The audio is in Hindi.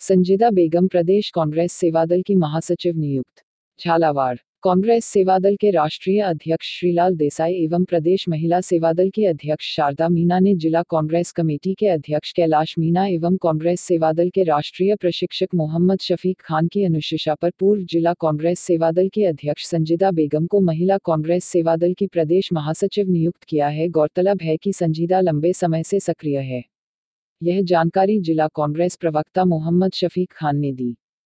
संजिदा बेगम प्रदेश कांग्रेस सेवादल की महासचिव नियुक्त, झालावाड़, कांग्रेस सेवादल के राष्ट्रीय अध्यक्ष श्रीलाल देसाई एवं प्रदेश महिला सेवादल की अध्यक्ष शारदा मीना ने जिला कांग्रेस कमेटी के अध्यक्ष कैलाश मीना एवं कांग्रेस सेवादल के राष्ट्रीय प्रशिक्षक मोहम्मद शफीक खान की अनुशिक्षा पर पूर्व जिला कांग्रेस सेवादल की अध्यक्ष संजीदा बेगम को महिला कांग्रेस सेवादल की प्रदेश महासचिव नियुक्त किया है। गौरतलब है कि संजीदा लंबे समय से सक्रिय है। यह जानकारी जिला कांग्रेस प्रवक्ता मोहम्मद शफीक खान ने दी।